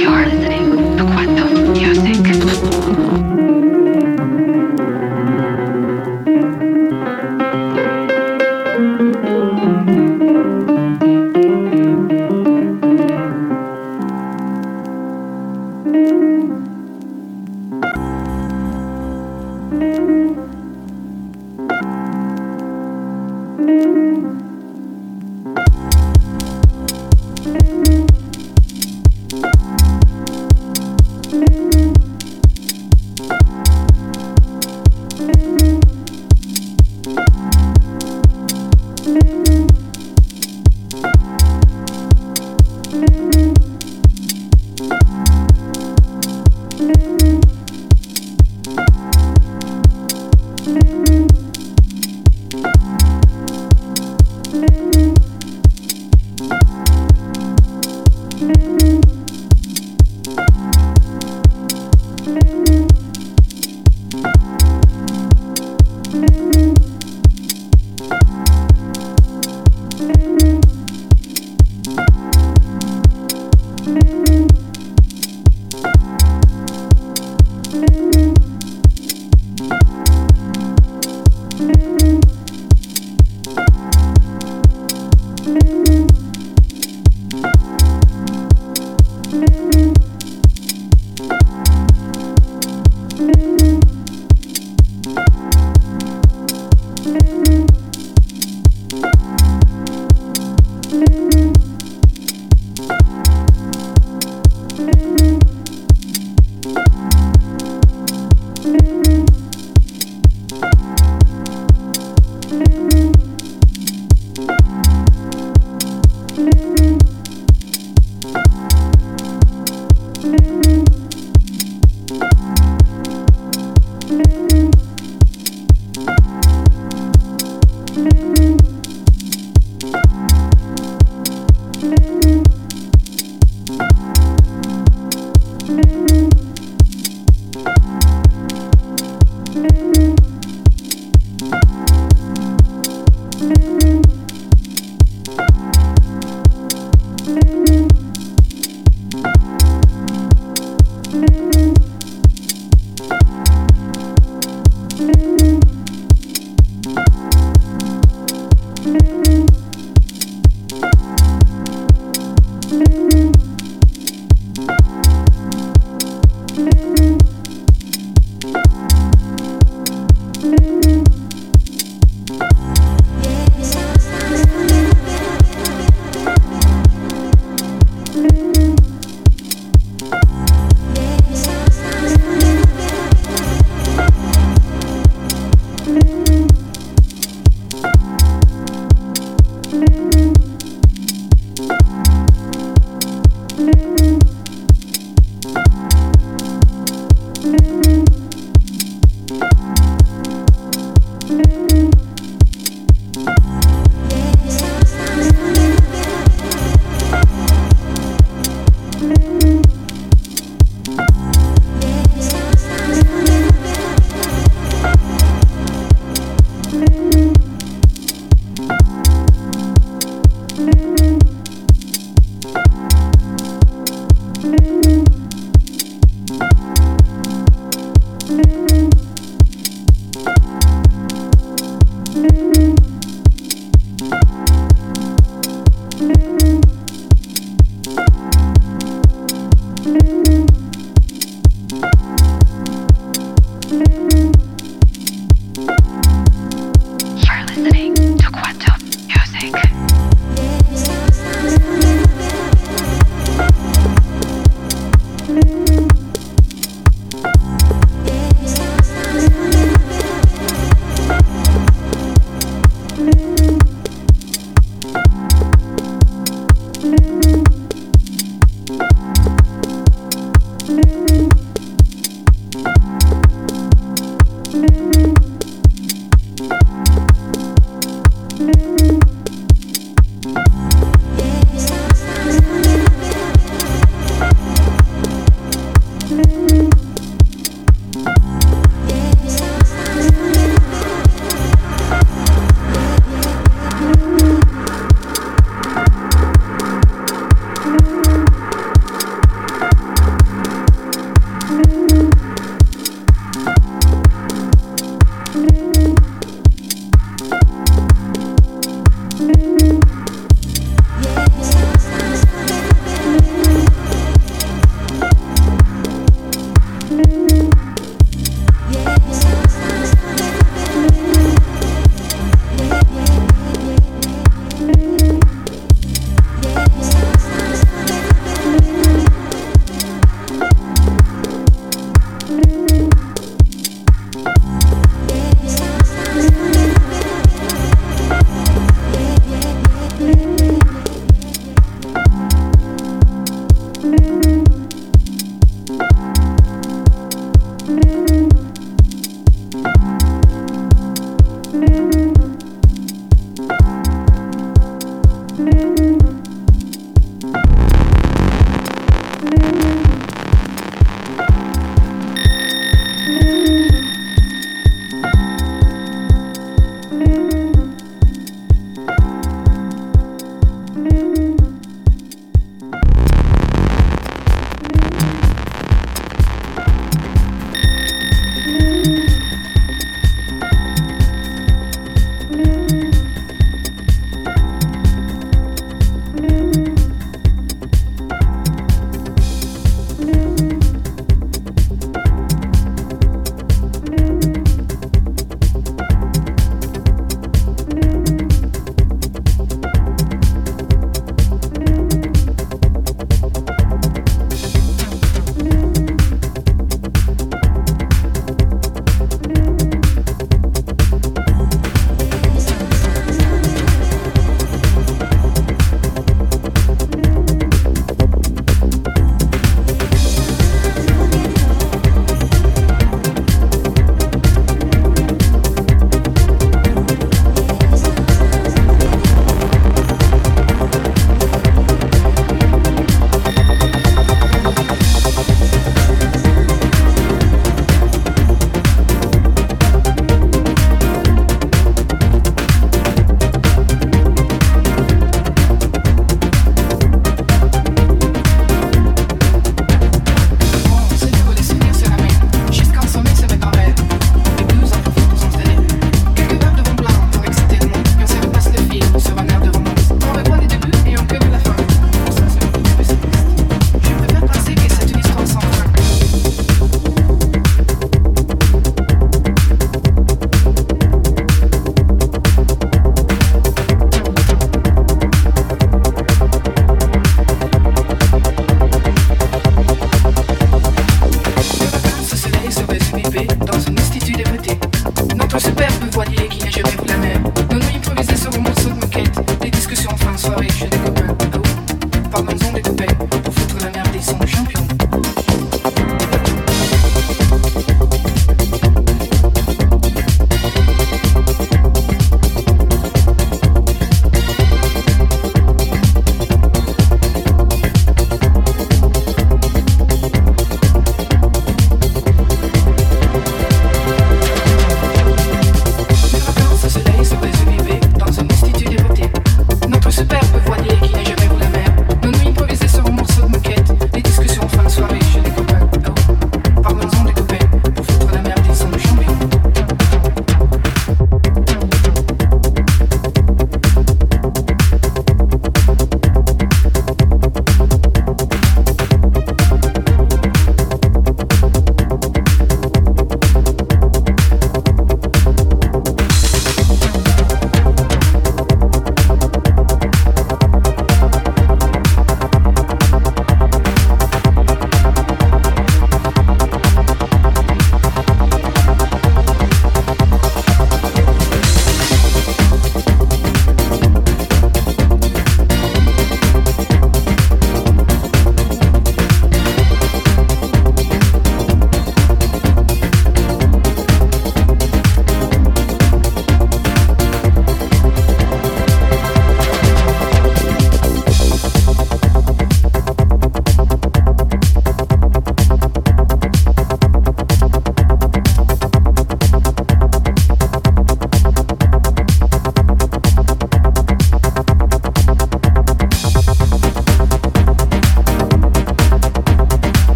You're listening.